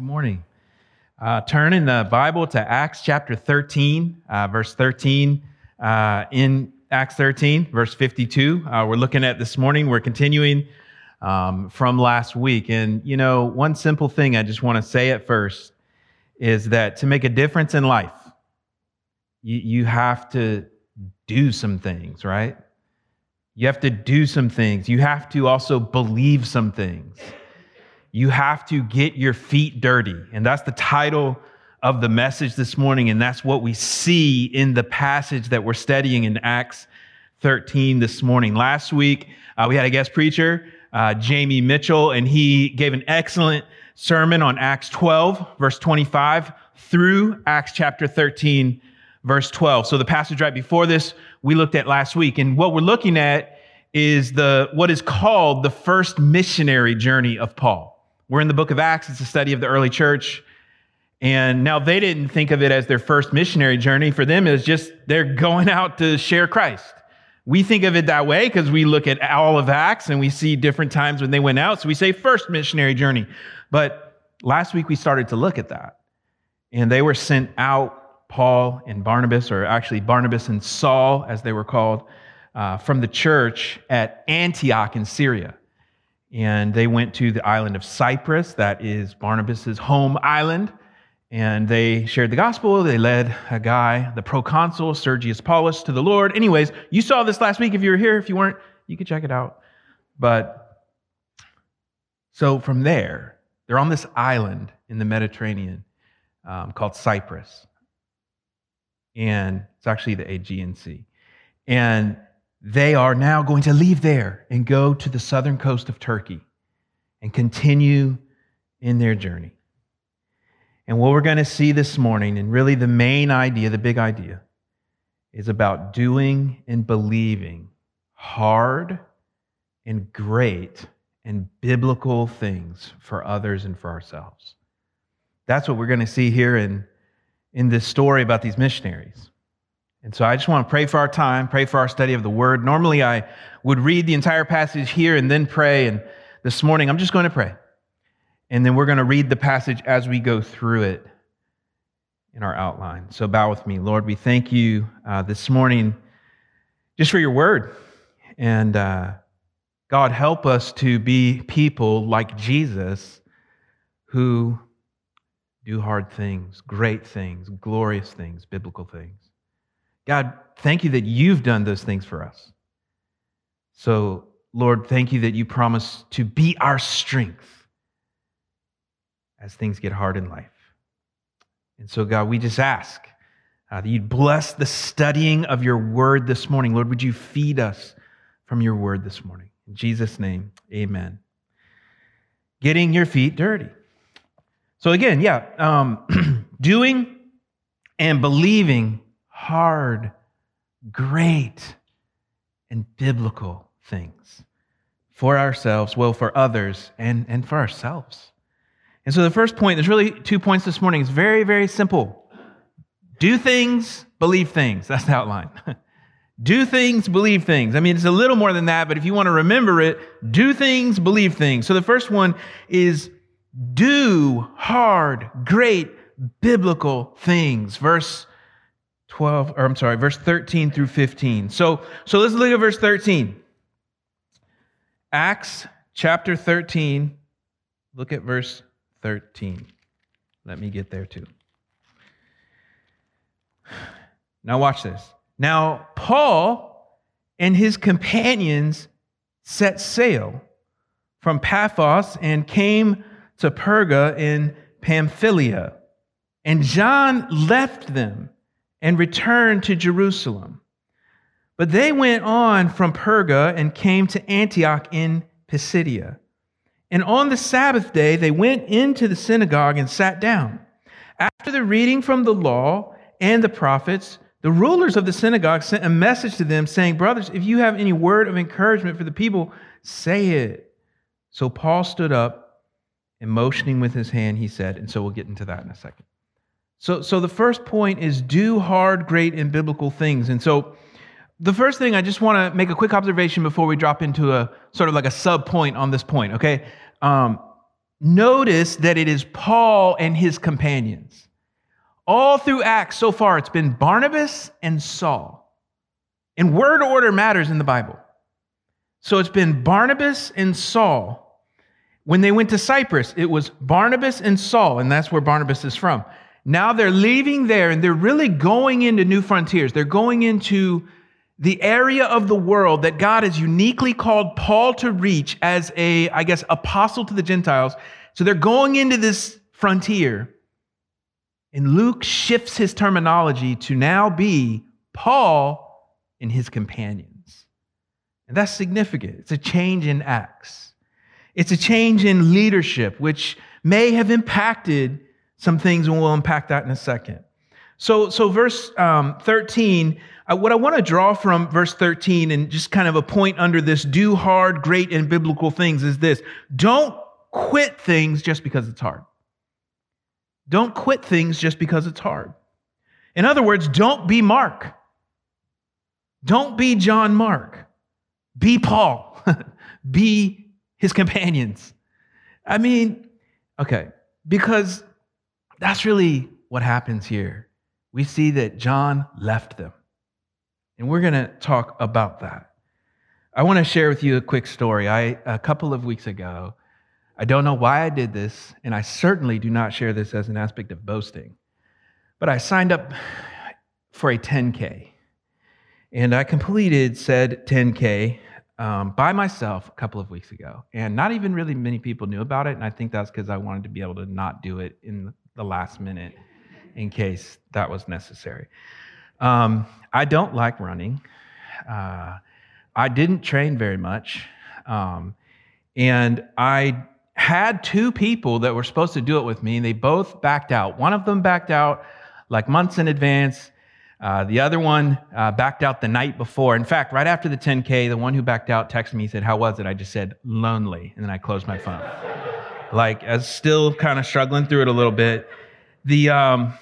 Good morning. Uh, turn in the Bible to Acts chapter 13, uh, verse 13. Uh, in Acts 13, verse 52, uh, we're looking at this morning. We're continuing um, from last week. And, you know, one simple thing I just want to say at first is that to make a difference in life, you, you have to do some things, right? You have to do some things. You have to also believe some things you have to get your feet dirty. And that's the title of the message this morning. And that's what we see in the passage that we're studying in Acts 13 this morning. Last week, uh, we had a guest preacher, uh, Jamie Mitchell, and he gave an excellent sermon on Acts 12, verse 25, through Acts chapter 13, verse 12. So the passage right before this, we looked at last week. And what we're looking at is the what is called the first missionary journey of Paul. We're in the book of Acts, it's a study of the early church. And now they didn't think of it as their first missionary journey. For them, it was just they're going out to share Christ. We think of it that way because we look at all of Acts and we see different times when they went out. So we say first missionary journey. But last week we started to look at that. And they were sent out, Paul and Barnabas, or actually Barnabas and Saul, as they were called, uh, from the church at Antioch in Syria and they went to the island of Cyprus, that is Barnabas's home island, and they shared the gospel. They led a guy, the proconsul Sergius Paulus, to the Lord. Anyways, you saw this last week if you were here. If you weren't, you could check it out. But so from there, they're on this island in the Mediterranean um, called Cyprus, and it's actually the Aegean Sea. And they are now going to leave there and go to the southern coast of Turkey and continue in their journey. And what we're going to see this morning, and really the main idea, the big idea, is about doing and believing hard and great and biblical things for others and for ourselves. That's what we're going to see here in, in this story about these missionaries. And so I just want to pray for our time, pray for our study of the word. Normally I would read the entire passage here and then pray. And this morning I'm just going to pray. And then we're going to read the passage as we go through it in our outline. So bow with me. Lord, we thank you uh, this morning just for your word. And uh, God, help us to be people like Jesus who do hard things, great things, glorious things, biblical things. God, thank you that you've done those things for us. So, Lord, thank you that you promise to be our strength as things get hard in life. And so, God, we just ask uh, that you'd bless the studying of your word this morning. Lord, would you feed us from your word this morning? In Jesus' name, amen. Getting your feet dirty. So, again, yeah, um, doing and believing hard, great, and biblical things for ourselves, well, for others, and, and for ourselves. And so the first point, there's really two points this morning. It's very, very simple. Do things, believe things. That's the outline. do things, believe things. I mean, it's a little more than that, but if you want to remember it, do things, believe things. So the first one is do hard, great, biblical things. Verse 12, or I'm sorry, verse 13 through 15. So, so let's look at verse 13. Acts chapter 13, look at verse 13. Let me get there too. Now, watch this. Now, Paul and his companions set sail from Paphos and came to Perga in Pamphylia. And John left them and returned to Jerusalem. But they went on from Perga and came to Antioch in Pisidia. And on the Sabbath day, they went into the synagogue and sat down. After the reading from the law and the prophets, the rulers of the synagogue sent a message to them saying, Brothers, if you have any word of encouragement for the people, say it. So Paul stood up and motioning with his hand, he said, and so we'll get into that in a second. So, so the first point is do hard, great, and biblical things. And so the first thing I just want to make a quick observation before we drop into a sort of like a sub point on this point, okay? Um, notice that it is Paul and his companions. All through Acts so far, it's been Barnabas and Saul. And word order matters in the Bible. So it's been Barnabas and Saul. When they went to Cyprus, it was Barnabas and Saul, and that's where Barnabas is from. Now they're leaving there and they're really going into new frontiers. They're going into the area of the world that God has uniquely called Paul to reach as a, I guess, apostle to the Gentiles. So they're going into this frontier. And Luke shifts his terminology to now be Paul and his companions. And that's significant. It's a change in Acts. It's a change in leadership, which may have impacted some things, and we'll unpack that in a second. So, so verse um, 13, uh, what I want to draw from verse 13 and just kind of a point under this do hard, great, and biblical things is this don't quit things just because it's hard. Don't quit things just because it's hard. In other words, don't be Mark. Don't be John Mark. Be Paul. be his companions. I mean, okay, because that's really what happens here. We see that John left them. And we're going to talk about that. I want to share with you a quick story. I a couple of weeks ago, I don't know why I did this, and I certainly do not share this as an aspect of boasting. But I signed up for a 10K. And I completed said 10K um, by myself a couple of weeks ago. And not even really many people knew about it. And I think that's because I wanted to be able to not do it in the last minute in case that was necessary. Um, I don't like running. Uh, I didn't train very much. Um, and I had two people that were supposed to do it with me, and they both backed out. One of them backed out like months in advance. Uh, the other one uh, backed out the night before. In fact, right after the 10K, the one who backed out texted me, he said, How was it? I just said, Lonely. And then I closed my phone. Like, I was still kind of struggling through it a little bit. The, um,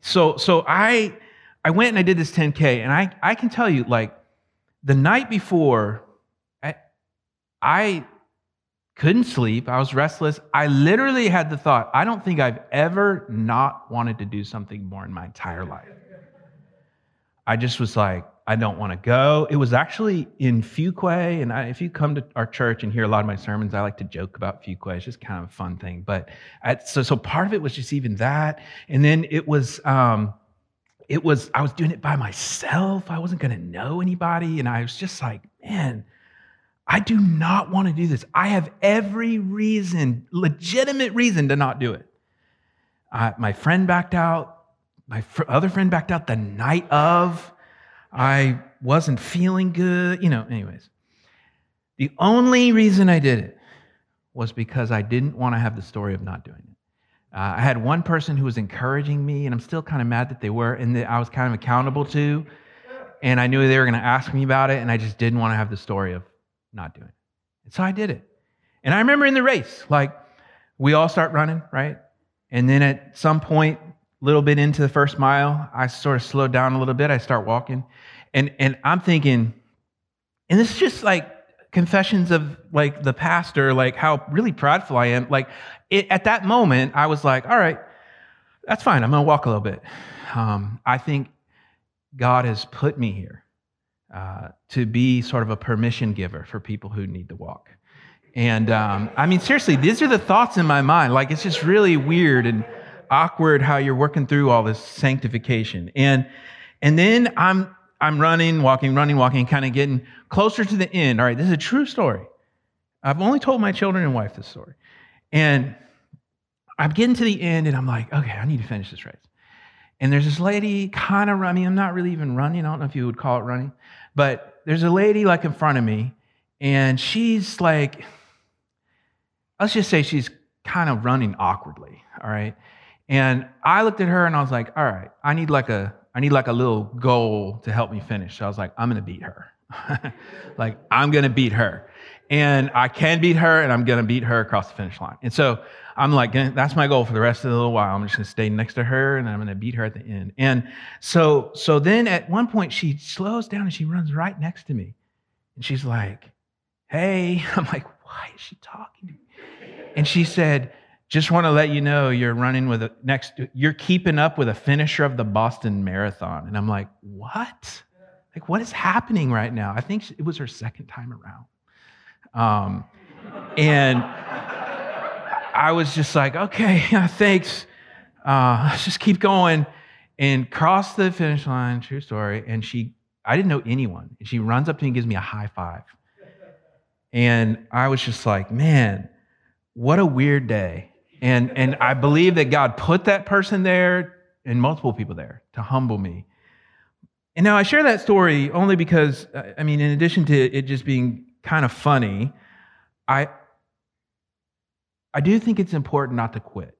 so, so I, I went and I did this 10K, and I, I can tell you, like, the night before, I, I couldn't sleep. I was restless. I literally had the thought, I don't think I've ever not wanted to do something more in my entire life. I just was like, I don't want to go. It was actually in Fuquay, and I, if you come to our church and hear a lot of my sermons, I like to joke about Fuquay. It's just kind of a fun thing. But I, so, so part of it was just even that, and then it was, um, it was I was doing it by myself. I wasn't going to know anybody, and I was just like, man, I do not want to do this. I have every reason, legitimate reason, to not do it. Uh, my friend backed out my fr- other friend backed out the night of. I wasn't feeling good. You know, anyways. The only reason I did it was because I didn't want to have the story of not doing it. Uh, I had one person who was encouraging me, and I'm still kind of mad that they were, and that I was kind of accountable to. And I knew they were going to ask me about it, and I just didn't want to have the story of not doing it. And so I did it. And I remember in the race, like, we all start running, right? And then at some point, little bit into the first mile, I sort of slow down a little bit. I start walking. And, and I'm thinking, and it's just like confessions of like the pastor, like how really prideful I am. Like it, at that moment, I was like, all right, that's fine. I'm going to walk a little bit. Um, I think God has put me here uh, to be sort of a permission giver for people who need to walk. And um, I mean, seriously, these are the thoughts in my mind. Like it's just really weird. And awkward how you're working through all this sanctification. And and then I'm I'm running, walking, running, walking, kind of getting closer to the end. All right, this is a true story. I've only told my children and wife this story. And I'm getting to the end and I'm like, okay, I need to finish this race. And there's this lady kind of running. I'm not really even running. I don't know if you would call it running, but there's a lady like in front of me, and she's like, let's just say she's kind of running awkwardly. All right. And I looked at her and I was like, all right, I need like a I need like a little goal to help me finish. So I was like, I'm gonna beat her. like I'm gonna beat her. And I can beat her and I'm gonna beat her across the finish line. And so I'm like, that's my goal for the rest of the little while. I'm just gonna stay next to her and I'm gonna beat her at the end. And so so then at one point she slows down and she runs right next to me. And she's like, hey, I'm like, why is she talking to me? And she said, just want to let you know you're running with a next, you're keeping up with a finisher of the Boston Marathon. And I'm like, what? Like, what is happening right now? I think it was her second time around. Um, and I was just like, okay, thanks. Uh, let's just keep going. And cross the finish line, true story. And she, I didn't know anyone. And she runs up to me and gives me a high five. And I was just like, man, what a weird day. And, and I believe that God put that person there and multiple people there to humble me. And now I share that story only because, uh, I mean, in addition to it just being kind of funny, I, I do think it's important not to quit.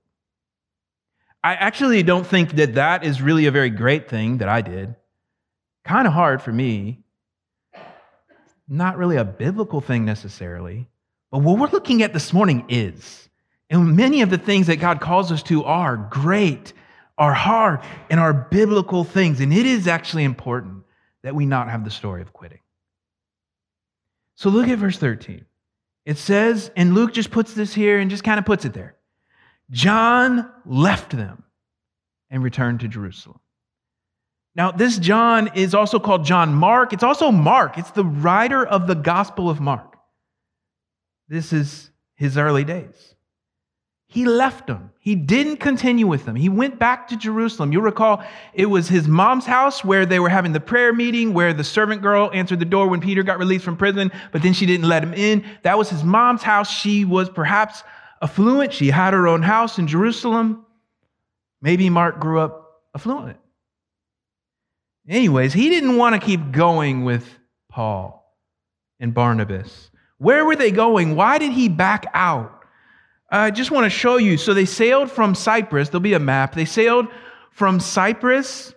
I actually don't think that that is really a very great thing that I did. Kind of hard for me. Not really a biblical thing necessarily. But what we're looking at this morning is. And many of the things that God calls us to are great, are hard, and are biblical things. And it is actually important that we not have the story of quitting. So look at verse 13. It says, and Luke just puts this here and just kind of puts it there John left them and returned to Jerusalem. Now, this John is also called John Mark. It's also Mark. It's the writer of the Gospel of Mark. This is his early days. He left them. He didn't continue with them. He went back to Jerusalem. You'll recall it was his mom's house where they were having the prayer meeting, where the servant girl answered the door when Peter got released from prison, but then she didn't let him in. That was his mom's house. She was perhaps affluent. She had her own house in Jerusalem. Maybe Mark grew up affluent. Anyways, he didn't want to keep going with Paul and Barnabas. Where were they going? Why did he back out? I just want to show you. So they sailed from Cyprus. There'll be a map. They sailed from Cyprus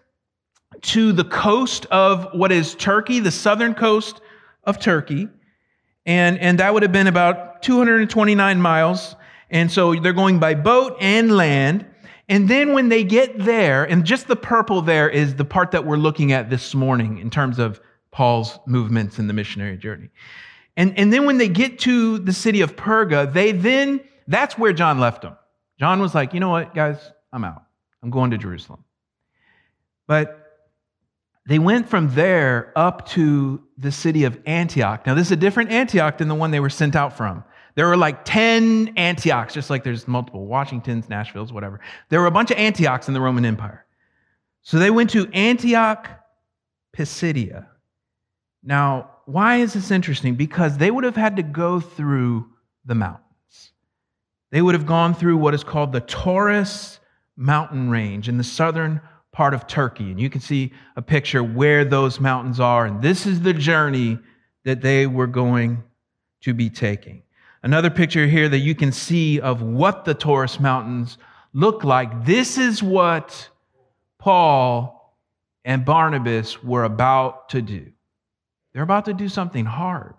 to the coast of what is Turkey, the southern coast of Turkey. And, and that would have been about 229 miles. And so they're going by boat and land. And then when they get there, and just the purple there is the part that we're looking at this morning in terms of Paul's movements in the missionary journey. And, and then when they get to the city of Perga, they then that's where John left them. John was like, you know what, guys, I'm out. I'm going to Jerusalem. But they went from there up to the city of Antioch. Now, this is a different Antioch than the one they were sent out from. There were like 10 Antiochs, just like there's multiple Washingtons, Nashvilles, whatever. There were a bunch of Antiochs in the Roman Empire. So they went to Antioch, Pisidia. Now, why is this interesting? Because they would have had to go through the mountain. They would have gone through what is called the Taurus mountain range in the southern part of Turkey. And you can see a picture where those mountains are. And this is the journey that they were going to be taking. Another picture here that you can see of what the Taurus mountains look like. This is what Paul and Barnabas were about to do. They're about to do something hard.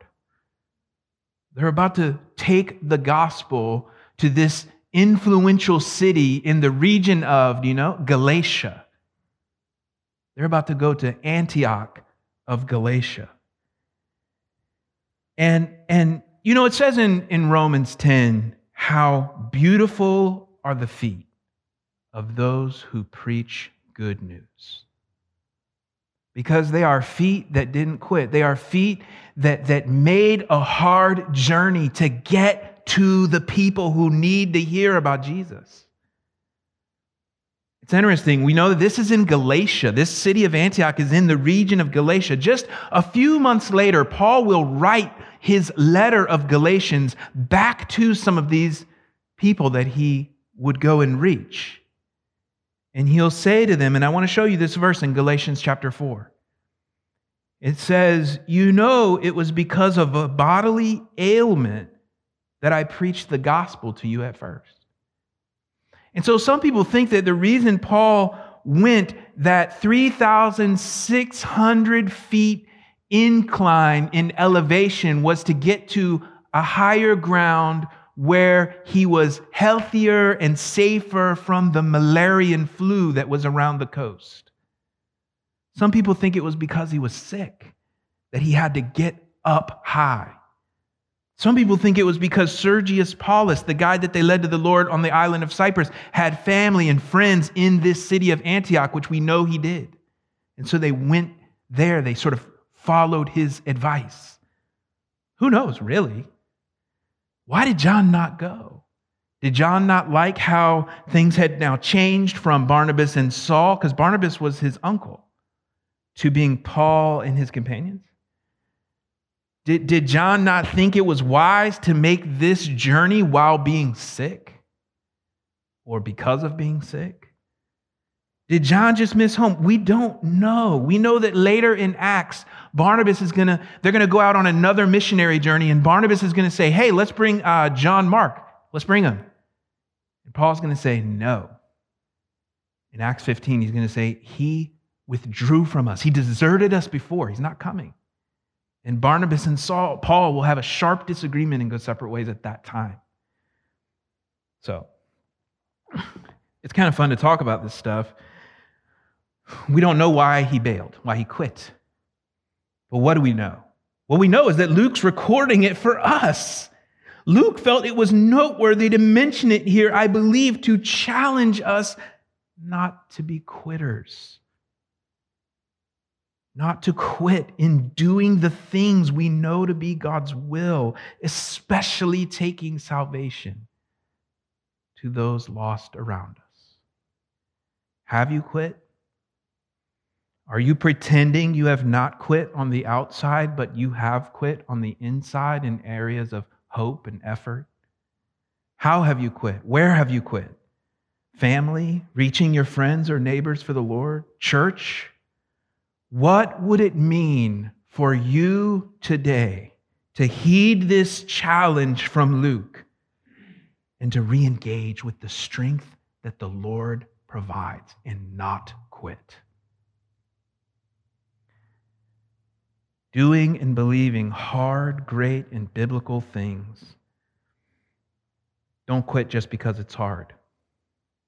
They're about to take the gospel to this influential city in the region of, you know, Galatia. They're about to go to Antioch of Galatia. And, and you know, it says in, in Romans 10 how beautiful are the feet of those who preach good news. Because they are feet that didn't quit. They are feet that, that made a hard journey to get to the people who need to hear about Jesus. It's interesting. We know that this is in Galatia. This city of Antioch is in the region of Galatia. Just a few months later, Paul will write his letter of Galatians back to some of these people that he would go and reach. And he'll say to them, and I want to show you this verse in Galatians chapter 4. It says, You know, it was because of a bodily ailment that I preached the gospel to you at first. And so some people think that the reason Paul went that 3,600 feet incline in elevation was to get to a higher ground where he was healthier and safer from the malarian flu that was around the coast. Some people think it was because he was sick that he had to get up high. Some people think it was because Sergius Paulus, the guy that they led to the Lord on the island of Cyprus, had family and friends in this city of Antioch, which we know he did. And so they went there. They sort of followed his advice. Who knows, really? Why did John not go? Did John not like how things had now changed from Barnabas and Saul, because Barnabas was his uncle, to being Paul and his companions? Did, did John not think it was wise to make this journey while being sick or because of being sick? Did John just miss home? We don't know. We know that later in Acts, Barnabas is gonna, they're gonna go out on another missionary journey, and Barnabas is gonna say, Hey, let's bring uh, John Mark. Let's bring him. And Paul's gonna say, No. In Acts 15, he's gonna say, He withdrew from us. He deserted us before. He's not coming. And Barnabas and Saul, Paul will have a sharp disagreement and go separate ways at that time. So, it's kind of fun to talk about this stuff. We don't know why he bailed, why he quit. But what do we know? What we know is that Luke's recording it for us. Luke felt it was noteworthy to mention it here, I believe, to challenge us not to be quitters not to quit in doing the things we know to be God's will, especially taking salvation to those lost around us. Have you quit? Are you pretending you have not quit on the outside, but you have quit on the inside in areas of hope and effort? How have you quit? Where have you quit? Family, reaching your friends or neighbors for the Lord? Church, what would it mean for you today to heed this challenge from Luke and to re engage with the strength that the Lord provides and not quit? Doing and believing hard, great, and biblical things. Don't quit just because it's hard.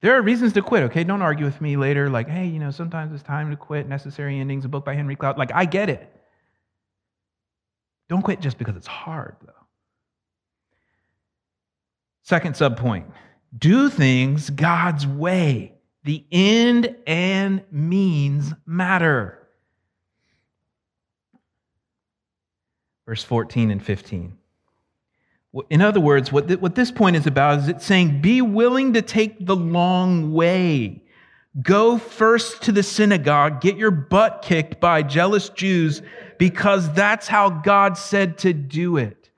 There are reasons to quit, okay? Don't argue with me later, like, hey, you know, sometimes it's time to quit. Necessary Endings, a book by Henry Cloud. Like, I get it. Don't quit just because it's hard, though. Second subpoint do things God's way. The end and means matter. Verse 14 and 15. In other words, what, th- what this point is about is it's saying, be willing to take the long way. Go first to the synagogue, get your butt kicked by jealous Jews, because that's how God said to do it.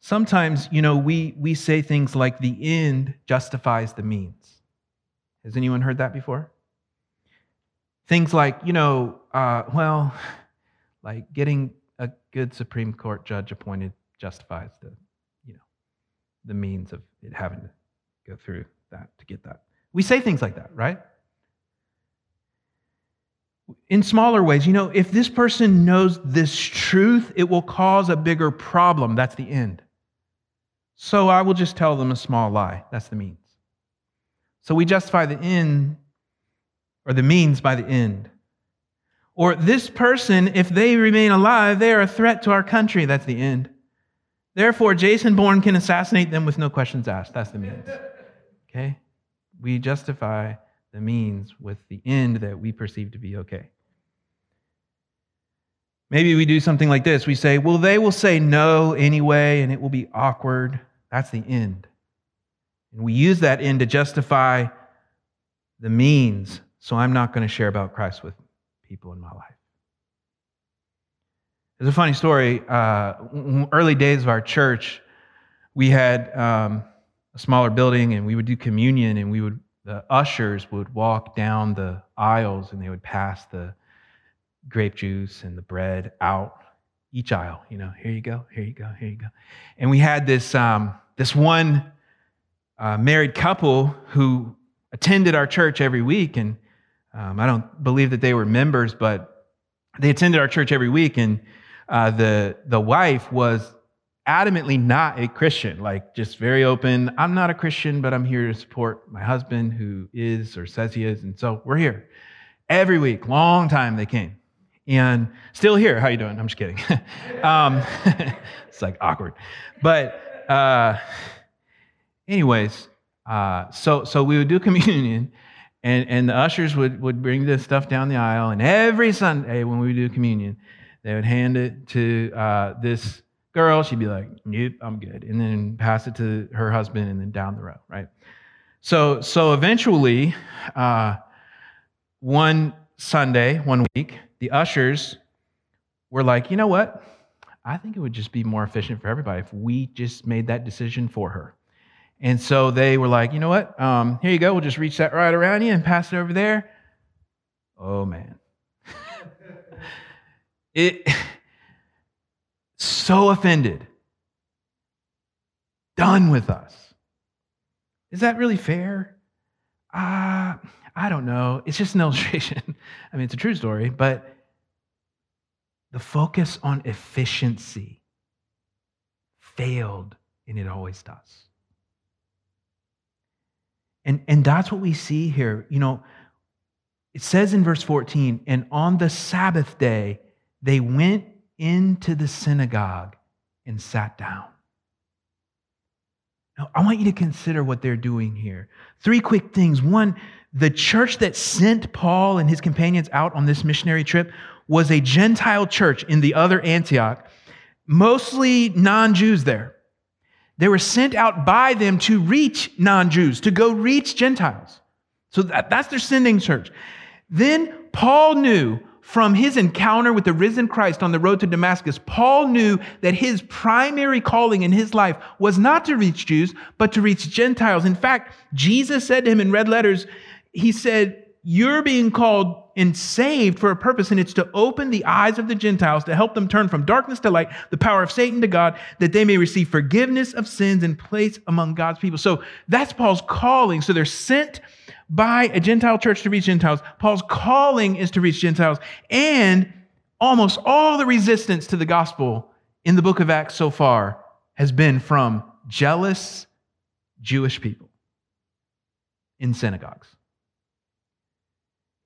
Sometimes, you know, we, we say things like the end justifies the means. Has anyone heard that before? Things like, you know, uh, well, like getting a good Supreme Court judge appointed justifies the, you know, the means of it having to go through that to get that. We say things like that, right? In smaller ways, you know, if this person knows this truth, it will cause a bigger problem. That's the end. So I will just tell them a small lie. That's the means. So we justify the end or the means by the end. Or this person, if they remain alive, they are a threat to our country. That's the end. Therefore, Jason Bourne can assassinate them with no questions asked. That's the means. Okay? We justify the means with the end that we perceive to be okay. Maybe we do something like this. We say, well, they will say no anyway, and it will be awkward. That's the end. And we use that end to justify the means. So I'm not going to share about Christ with people in my life. There's a funny story. Uh, early days of our church, we had um, a smaller building, and we would do communion, and we would the ushers would walk down the aisles, and they would pass the grape juice and the bread out each aisle. You know, here you go, here you go, here you go. And we had this um, this one uh, married couple who attended our church every week, and um, I don't believe that they were members, but they attended our church every week, and uh, the the wife was adamantly not a Christian, like just very open. I'm not a Christian, but I'm here to support my husband who is or says he is, and so we're here every week. Long time they came, and still here. How you doing? I'm just kidding. um, it's like awkward, but uh, anyways, uh, so so we would do communion, and and the ushers would would bring this stuff down the aisle, and every Sunday when we would do communion, they would hand it to uh, this girl. She'd be like, "Nope, I'm good," and then pass it to her husband, and then down the row, right? So so eventually, uh, one Sunday, one week, the ushers were like, "You know what? I think it would just be more efficient for everybody if we just made that decision for her." And so they were like, "You know what? Um, here you go. We'll just reach that right around you and pass it over there." Oh man. it so offended, done with us. Is that really fair? Uh, I don't know. It's just an illustration. I mean, it's a true story, but the focus on efficiency failed, and it always does. And, and that's what we see here. You know, it says in verse 14, and on the Sabbath day, they went into the synagogue and sat down. Now, I want you to consider what they're doing here. Three quick things. One, the church that sent Paul and his companions out on this missionary trip was a Gentile church in the other Antioch, mostly non Jews there. They were sent out by them to reach non Jews, to go reach Gentiles. So that, that's their sending church. Then Paul knew from his encounter with the risen Christ on the road to Damascus, Paul knew that his primary calling in his life was not to reach Jews, but to reach Gentiles. In fact, Jesus said to him in red letters, He said, You're being called and saved for a purpose, and it's to open the eyes of the Gentiles, to help them turn from darkness to light, the power of Satan to God, that they may receive forgiveness of sins and place among God's people. So that's Paul's calling. So they're sent by a Gentile church to reach Gentiles. Paul's calling is to reach Gentiles. And almost all the resistance to the gospel in the book of Acts so far has been from jealous Jewish people in synagogues.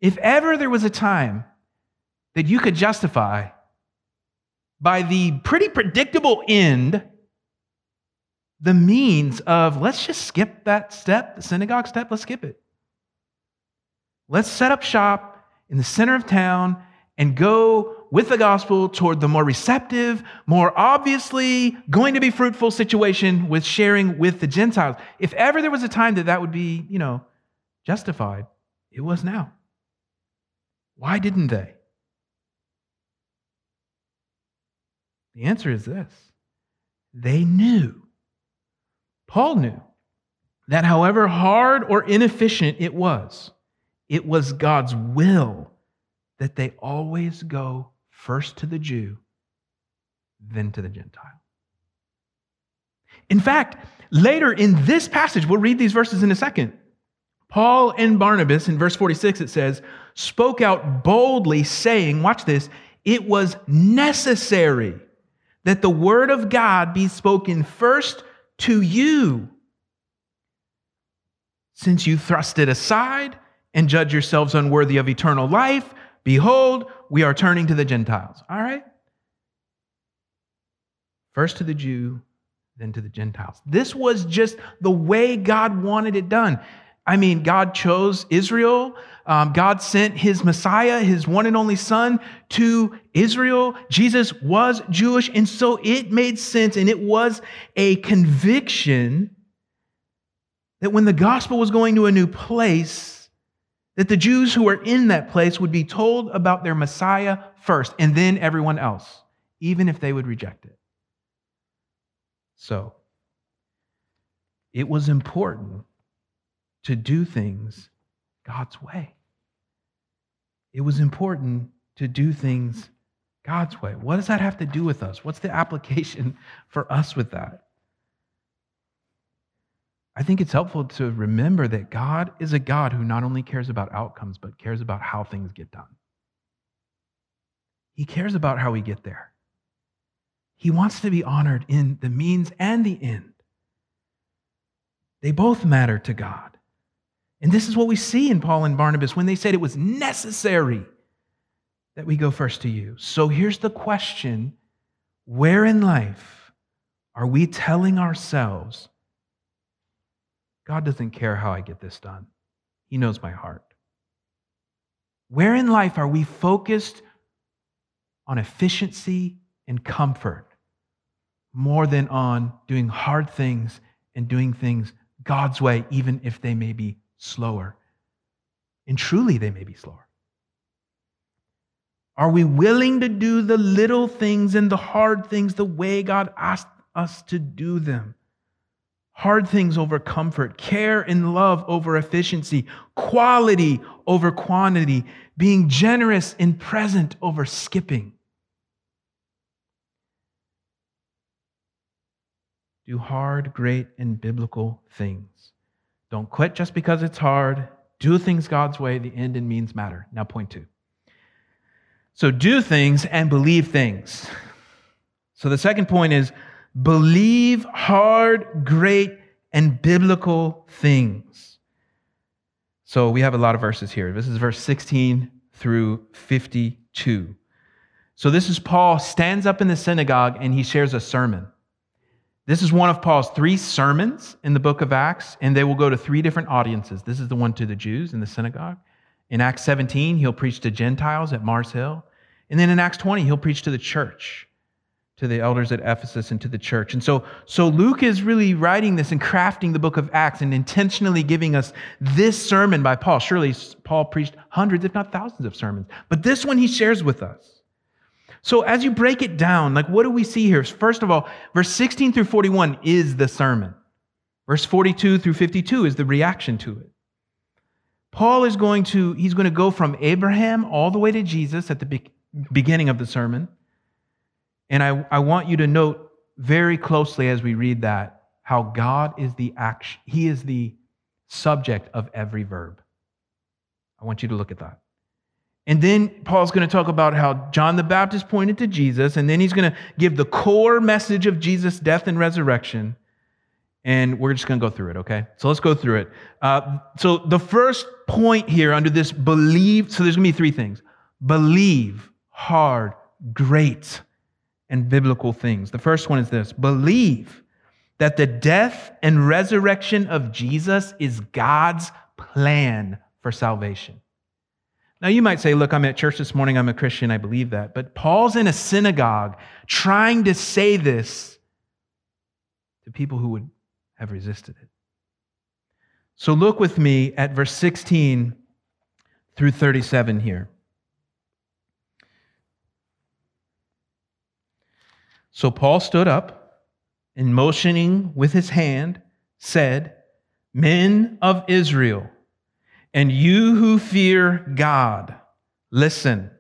If ever there was a time that you could justify by the pretty predictable end the means of let's just skip that step, the synagogue step, let's skip it. Let's set up shop in the center of town and go with the gospel toward the more receptive, more obviously going to be fruitful situation with sharing with the Gentiles. If ever there was a time that that would be, you know, justified, it was now. Why didn't they? The answer is this they knew. Paul knew that however hard or inefficient it was, it was God's will that they always go first to the Jew, then to the Gentile. In fact, later in this passage, we'll read these verses in a second. Paul and Barnabas, in verse 46, it says, spoke out boldly, saying, Watch this, it was necessary that the word of God be spoken first to you. Since you thrust it aside and judge yourselves unworthy of eternal life, behold, we are turning to the Gentiles. All right? First to the Jew, then to the Gentiles. This was just the way God wanted it done. I mean, God chose Israel. Um, God sent his Messiah, his one and only Son, to Israel. Jesus was Jewish, and so it made sense, and it was a conviction that when the gospel was going to a new place, that the Jews who were in that place would be told about their Messiah first, and then everyone else, even if they would reject it. So, it was important to do things God's way. It was important to do things God's way. What does that have to do with us? What's the application for us with that? I think it's helpful to remember that God is a God who not only cares about outcomes, but cares about how things get done. He cares about how we get there. He wants to be honored in the means and the end. They both matter to God. And this is what we see in Paul and Barnabas when they said it was necessary that we go first to you. So here's the question Where in life are we telling ourselves, God doesn't care how I get this done? He knows my heart. Where in life are we focused on efficiency and comfort more than on doing hard things and doing things God's way, even if they may be slower? And truly, they may be slower. Are we willing to do the little things and the hard things the way God asked us to do them? Hard things over comfort, care and love over efficiency, quality over quantity, being generous and present over skipping. Do hard, great, and biblical things. Don't quit just because it's hard. Do things God's way. The end and means matter. Now, point two. So do things and believe things. So the second point is believe hard, great, and biblical things. So we have a lot of verses here. This is verse 16 through 52. So this is Paul stands up in the synagogue and he shares a sermon. This is one of Paul's three sermons in the book of Acts, and they will go to three different audiences. This is the one to the Jews in the synagogue. In Acts 17, he'll preach to Gentiles at Mars Hill. And then in Acts 20, he'll preach to the church, to the elders at Ephesus and to the church. And so, so Luke is really writing this and crafting the book of Acts and intentionally giving us this sermon by Paul. Surely Paul preached hundreds, if not thousands, of sermons. But this one he shares with us. So as you break it down, like what do we see here? First of all, verse 16 through 41 is the sermon. Verse 42 through 52 is the reaction to it. Paul is going to, he's going to go from Abraham all the way to Jesus at the beginning of the sermon. And I, I want you to note very closely as we read that how God is the action, He is the subject of every verb. I want you to look at that. And then Paul's going to talk about how John the Baptist pointed to Jesus, and then he's going to give the core message of Jesus' death and resurrection and we're just going to go through it, okay? So let's go through it. Uh, so the first point here under this believe, so there's going to be three things believe, hard, great, and biblical things. The first one is this believe that the death and resurrection of Jesus is God's plan for salvation. Now, you might say, Look, I'm at church this morning, I'm a Christian, I believe that. But Paul's in a synagogue trying to say this to people who would have resisted it. So look with me at verse 16 through 37 here. So Paul stood up and motioning with his hand said, Men of Israel, and you who fear God, listen.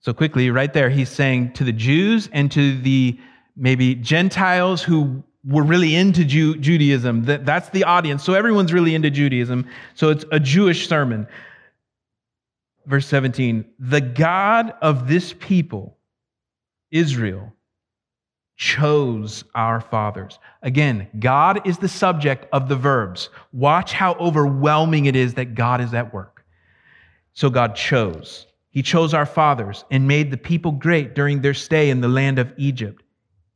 So quickly, right there, he's saying to the Jews and to the maybe Gentiles who were really into Ju- Judaism. That, that's the audience. So everyone's really into Judaism. So it's a Jewish sermon. Verse 17 The God of this people, Israel, chose our fathers. Again, God is the subject of the verbs. Watch how overwhelming it is that God is at work. So God chose. He chose our fathers and made the people great during their stay in the land of Egypt.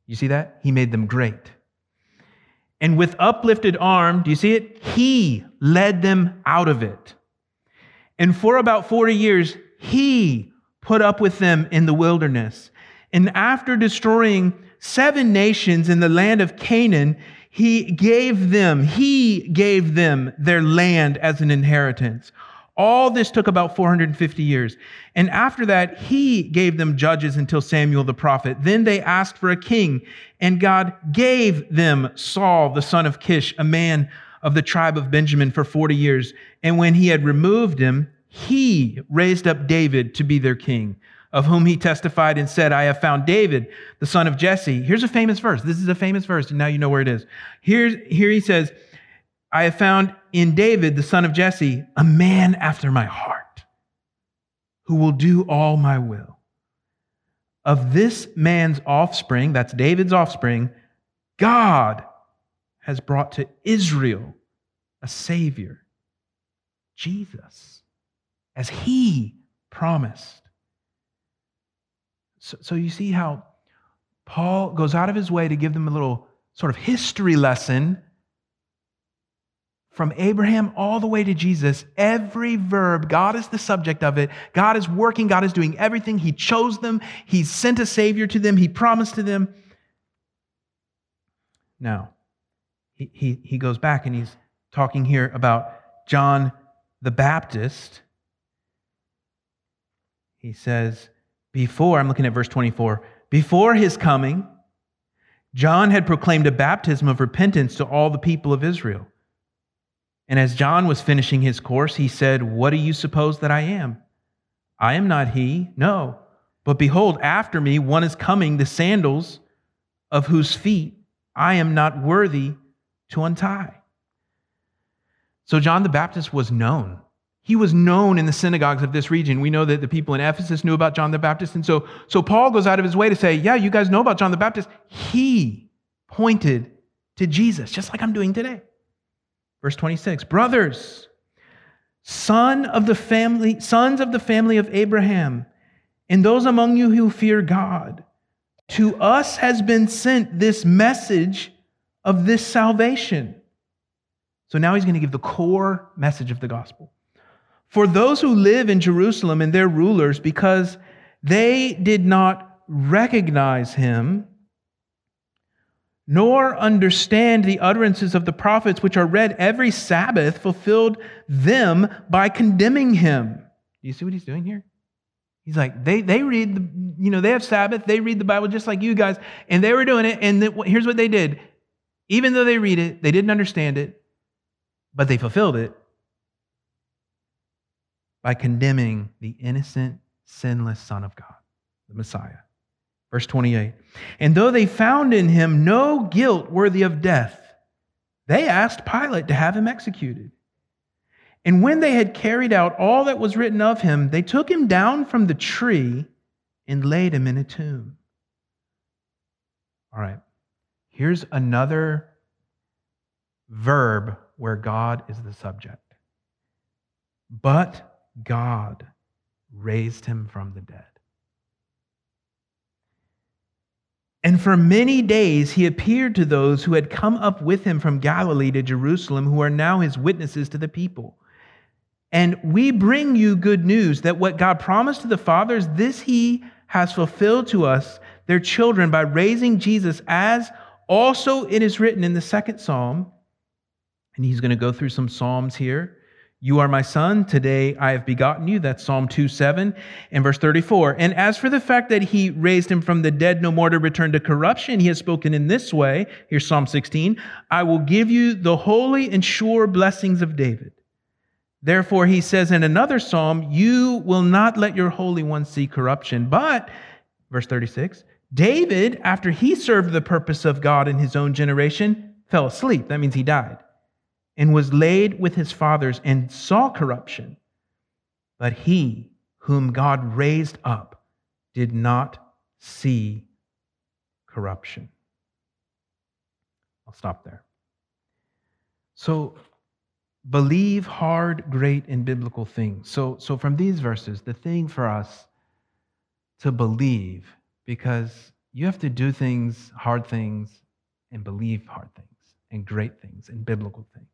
You see that? He made them great. And with uplifted arm, do you see it? He led them out of it. And for about 40 years, he put up with them in the wilderness. And after destroying seven nations in the land of Canaan, he gave them, he gave them their land as an inheritance. All this took about 450 years. And after that, he gave them judges until Samuel the prophet. Then they asked for a king, and God gave them Saul, the son of Kish, a man of the tribe of Benjamin, for 40 years. And when he had removed him, he raised up David to be their king, of whom he testified and said, I have found David, the son of Jesse. Here's a famous verse. This is a famous verse, and now you know where it is. Here's, here he says, I have found in David, the son of Jesse, a man after my heart who will do all my will. Of this man's offspring, that's David's offspring, God has brought to Israel a Savior, Jesus, as He promised. So, so you see how Paul goes out of his way to give them a little sort of history lesson from Abraham all the way to Jesus, every verb, God is the subject of it. God is working, God is doing everything. He chose them, He sent a Savior to them, He promised to them. Now, he, he, he goes back and he's talking here about John the Baptist. He says, Before, I'm looking at verse 24, before his coming, John had proclaimed a baptism of repentance to all the people of Israel. And as John was finishing his course, he said, What do you suppose that I am? I am not he, no. But behold, after me one is coming, the sandals of whose feet I am not worthy to untie. So John the Baptist was known. He was known in the synagogues of this region. We know that the people in Ephesus knew about John the Baptist. And so, so Paul goes out of his way to say, Yeah, you guys know about John the Baptist. He pointed to Jesus, just like I'm doing today. Verse 26 Brothers, son of the family, sons of the family of Abraham, and those among you who fear God, to us has been sent this message of this salvation. So now he's going to give the core message of the gospel. For those who live in Jerusalem and their rulers, because they did not recognize him nor understand the utterances of the prophets which are read every Sabbath, fulfilled them by condemning him. Do you see what he's doing here? He's like, they, they read, the, you know, they have Sabbath, they read the Bible just like you guys, and they were doing it. And the, here's what they did. Even though they read it, they didn't understand it, but they fulfilled it by condemning the innocent, sinless Son of God, the Messiah. Verse 28 And though they found in him no guilt worthy of death, they asked Pilate to have him executed. And when they had carried out all that was written of him, they took him down from the tree and laid him in a tomb. All right, here's another verb where God is the subject. But God raised him from the dead. And for many days he appeared to those who had come up with him from Galilee to Jerusalem, who are now his witnesses to the people. And we bring you good news that what God promised to the fathers, this he has fulfilled to us, their children, by raising Jesus, as also it is written in the second psalm. And he's going to go through some psalms here. You are my son. Today I have begotten you. That's Psalm 2 7 and verse 34. And as for the fact that he raised him from the dead, no more to return to corruption, he has spoken in this way. Here's Psalm 16 I will give you the holy and sure blessings of David. Therefore, he says in another psalm, You will not let your Holy One see corruption. But, verse 36, David, after he served the purpose of God in his own generation, fell asleep. That means he died and was laid with his fathers and saw corruption. But he, whom God raised up, did not see corruption. I'll stop there. So, believe hard, great, and biblical things. So, so from these verses, the thing for us to believe, because you have to do things, hard things, and believe hard things, and great things, and biblical things.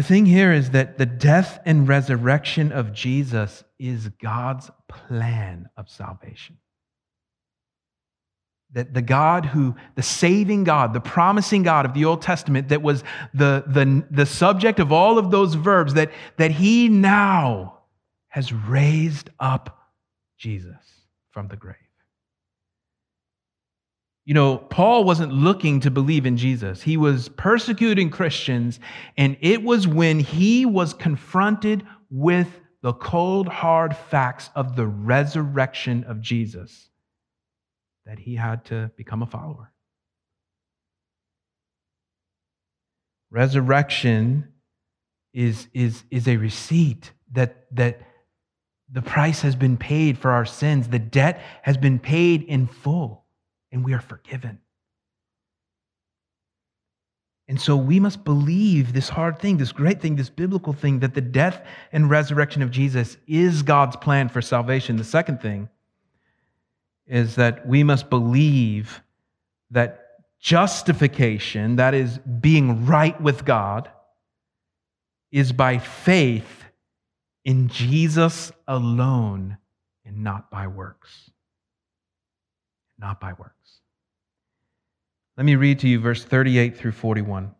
The thing here is that the death and resurrection of Jesus is God's plan of salvation. That the God who, the saving God, the promising God of the Old Testament, that was the, the, the subject of all of those verbs, that, that he now has raised up Jesus from the grave. You know, Paul wasn't looking to believe in Jesus. He was persecuting Christians, and it was when he was confronted with the cold, hard facts of the resurrection of Jesus that he had to become a follower. Resurrection is, is, is a receipt that, that the price has been paid for our sins, the debt has been paid in full and we are forgiven. And so we must believe this hard thing, this great thing, this biblical thing, that the death and resurrection of Jesus is God's plan for salvation. The second thing is that we must believe that justification, that is, being right with God, is by faith in Jesus alone and not by works. Not by works. Let me read to you verse 38 through 41.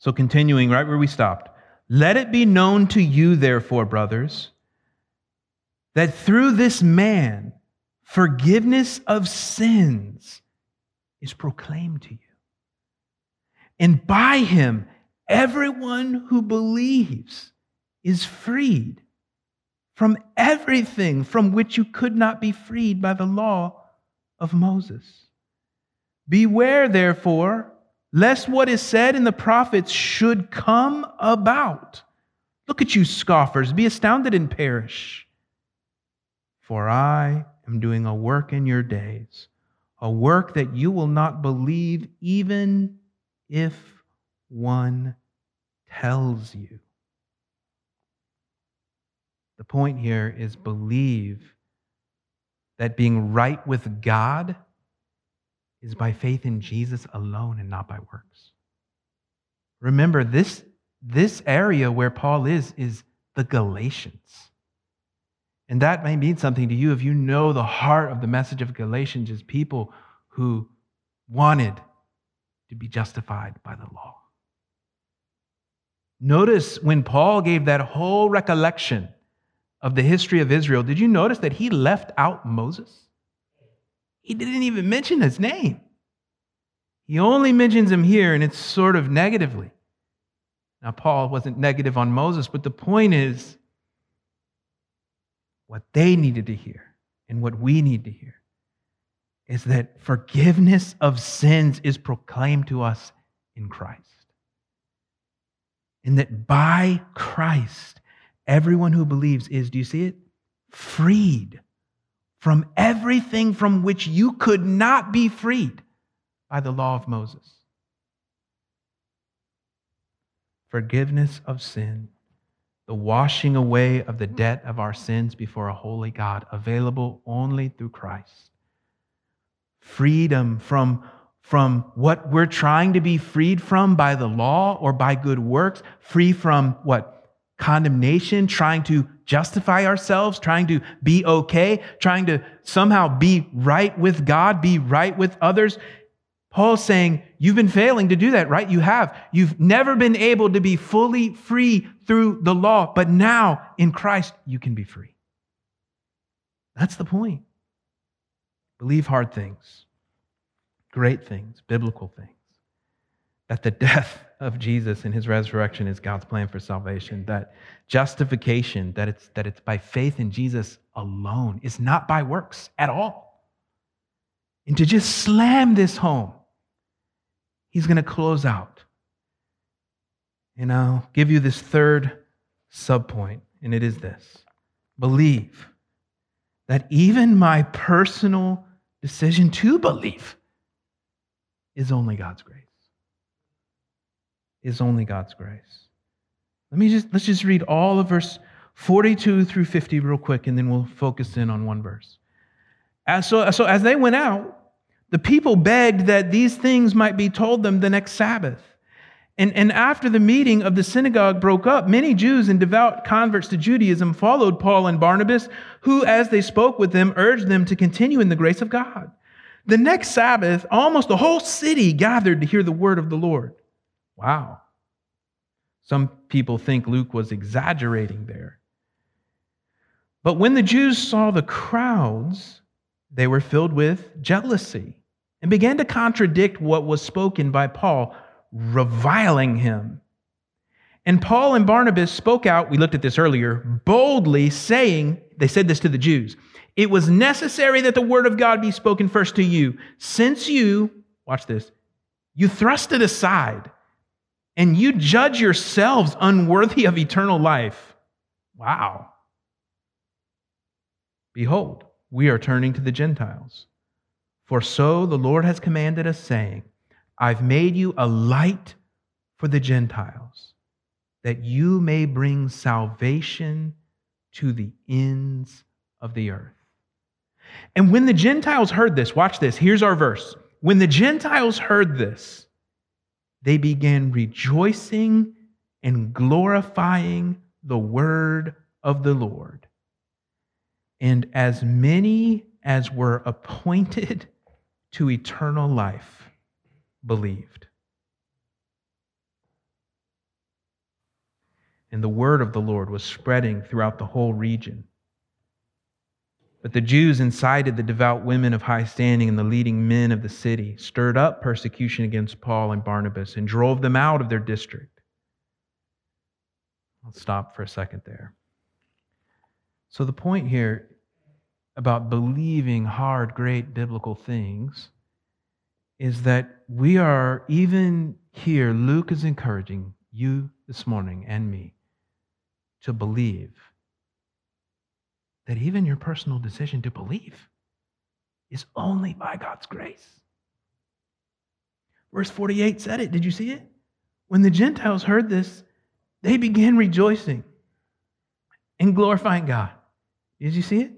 So, continuing right where we stopped. Let it be known to you, therefore, brothers, that through this man, forgiveness of sins is proclaimed to you. And by him, everyone who believes is freed from everything from which you could not be freed by the law of Moses. Beware, therefore, lest what is said in the prophets should come about. Look at you, scoffers, be astounded and perish. For I am doing a work in your days, a work that you will not believe, even if one tells you. The point here is believe that being right with God is by faith in Jesus alone and not by works. Remember, this, this area where Paul is, is the Galatians. And that may mean something to you if you know the heart of the message of Galatians is people who wanted to be justified by the law. Notice when Paul gave that whole recollection of the history of Israel, did you notice that he left out Moses? He didn't even mention his name. He only mentions him here, and it's sort of negatively. Now, Paul wasn't negative on Moses, but the point is what they needed to hear and what we need to hear is that forgiveness of sins is proclaimed to us in Christ. And that by Christ, everyone who believes is, do you see it? Freed from everything from which you could not be freed by the law of Moses. Forgiveness of sin, the washing away of the debt of our sins before a holy God, available only through Christ. Freedom from, from what we're trying to be freed from by the law or by good works, free from what? Condemnation, trying to justify ourselves, trying to be okay, trying to somehow be right with God, be right with others. Paul's saying, You've been failing to do that, right? You have. You've never been able to be fully free through the law, but now in Christ, you can be free. That's the point. Believe hard things, great things, biblical things that the death of Jesus and his resurrection is God's plan for salvation, that justification, that it's, that it's by faith in Jesus alone, is not by works at all. And to just slam this home, he's going to close out. And I'll give you this third subpoint, and it is this believe that even my personal decision to believe is only God's grace is only God's grace. Let me just let's just read all of verse 42 through 50 real quick, and then we'll focus in on one verse. As so, so as they went out, the people begged that these things might be told them the next Sabbath. And, and after the meeting of the synagogue broke up, many Jews and devout converts to Judaism followed Paul and Barnabas, who, as they spoke with them, urged them to continue in the grace of God. The next Sabbath, almost the whole city gathered to hear the word of the Lord. Wow. Some people think Luke was exaggerating there. But when the Jews saw the crowds, they were filled with jealousy and began to contradict what was spoken by Paul, reviling him. And Paul and Barnabas spoke out, we looked at this earlier, boldly saying, they said this to the Jews, it was necessary that the word of God be spoken first to you, since you, watch this, you thrust it aside and you judge yourselves unworthy of eternal life. Wow. Behold, we are turning to the Gentiles. For so the Lord has commanded us, saying, I've made you a light for the Gentiles, that you may bring salvation to the ends of the earth. And when the Gentiles heard this, watch this, here's our verse. When the Gentiles heard this, they began rejoicing and glorifying the word of the Lord. And as many as were appointed to eternal life believed. And the word of the Lord was spreading throughout the whole region. But the Jews incited the devout women of high standing and the leading men of the city, stirred up persecution against Paul and Barnabas, and drove them out of their district. I'll stop for a second there. So, the point here about believing hard, great biblical things is that we are, even here, Luke is encouraging you this morning and me to believe that even your personal decision to believe is only by God's grace. Verse 48 said it. Did you see it? When the Gentiles heard this, they began rejoicing and glorifying God. Did you see it?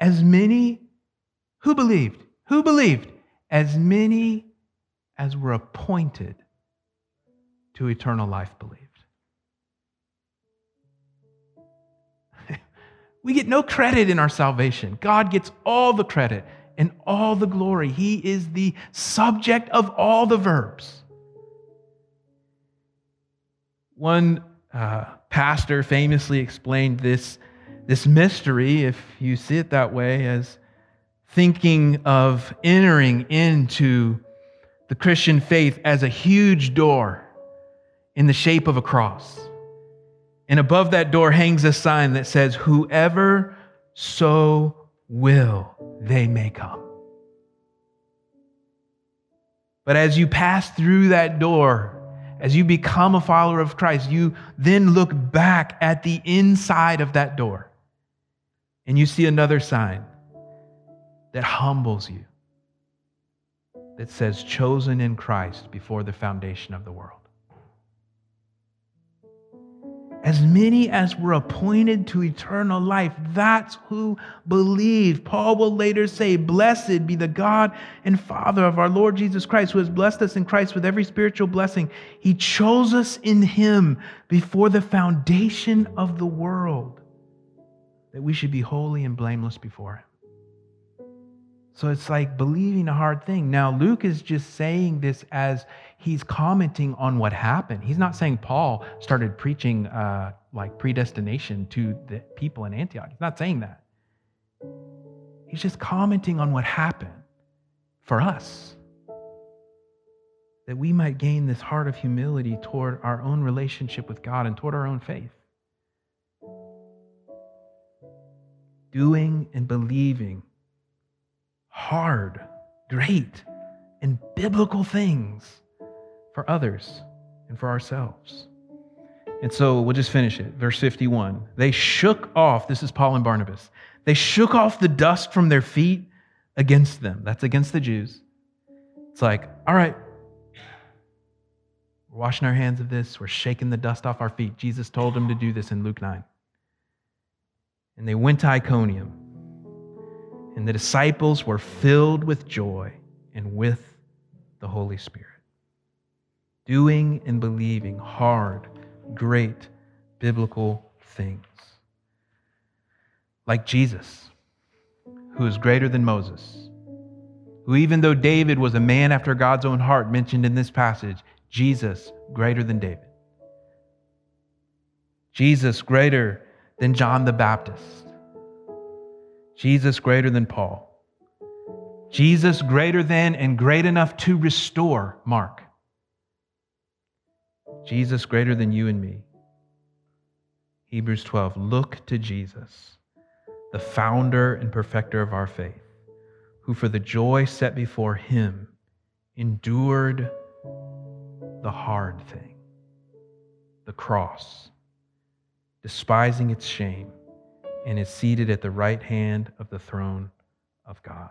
As many who believed, who believed? As many as were appointed to eternal life believed. We get no credit in our salvation. God gets all the credit and all the glory. He is the subject of all the verbs. One uh, pastor famously explained this, this mystery, if you see it that way, as thinking of entering into the Christian faith as a huge door in the shape of a cross. And above that door hangs a sign that says, Whoever so will, they may come. But as you pass through that door, as you become a follower of Christ, you then look back at the inside of that door and you see another sign that humbles you that says, chosen in Christ before the foundation of the world. As many as were appointed to eternal life, that's who believe. Paul will later say, Blessed be the God and Father of our Lord Jesus Christ, who has blessed us in Christ with every spiritual blessing. He chose us in Him before the foundation of the world, that we should be holy and blameless before Him. So it's like believing a hard thing. Now, Luke is just saying this as he's commenting on what happened. He's not saying Paul started preaching uh, like predestination to the people in Antioch. He's not saying that. He's just commenting on what happened for us. That we might gain this heart of humility toward our own relationship with God and toward our own faith. Doing and believing hard, great, and biblical things for others and for ourselves. And so we'll just finish it. Verse 51. They shook off, this is Paul and Barnabas, they shook off the dust from their feet against them. That's against the Jews. It's like, all right, we're washing our hands of this, we're shaking the dust off our feet. Jesus told them to do this in Luke 9. And they went to Iconium. And the disciples were filled with joy and with the Holy Spirit, doing and believing hard, great biblical things. Like Jesus, who is greater than Moses, who, even though David was a man after God's own heart, mentioned in this passage, Jesus greater than David. Jesus greater than John the Baptist. Jesus greater than Paul. Jesus greater than and great enough to restore Mark. Jesus greater than you and me. Hebrews 12. Look to Jesus, the founder and perfecter of our faith, who for the joy set before him endured the hard thing, the cross, despising its shame and is seated at the right hand of the throne of God.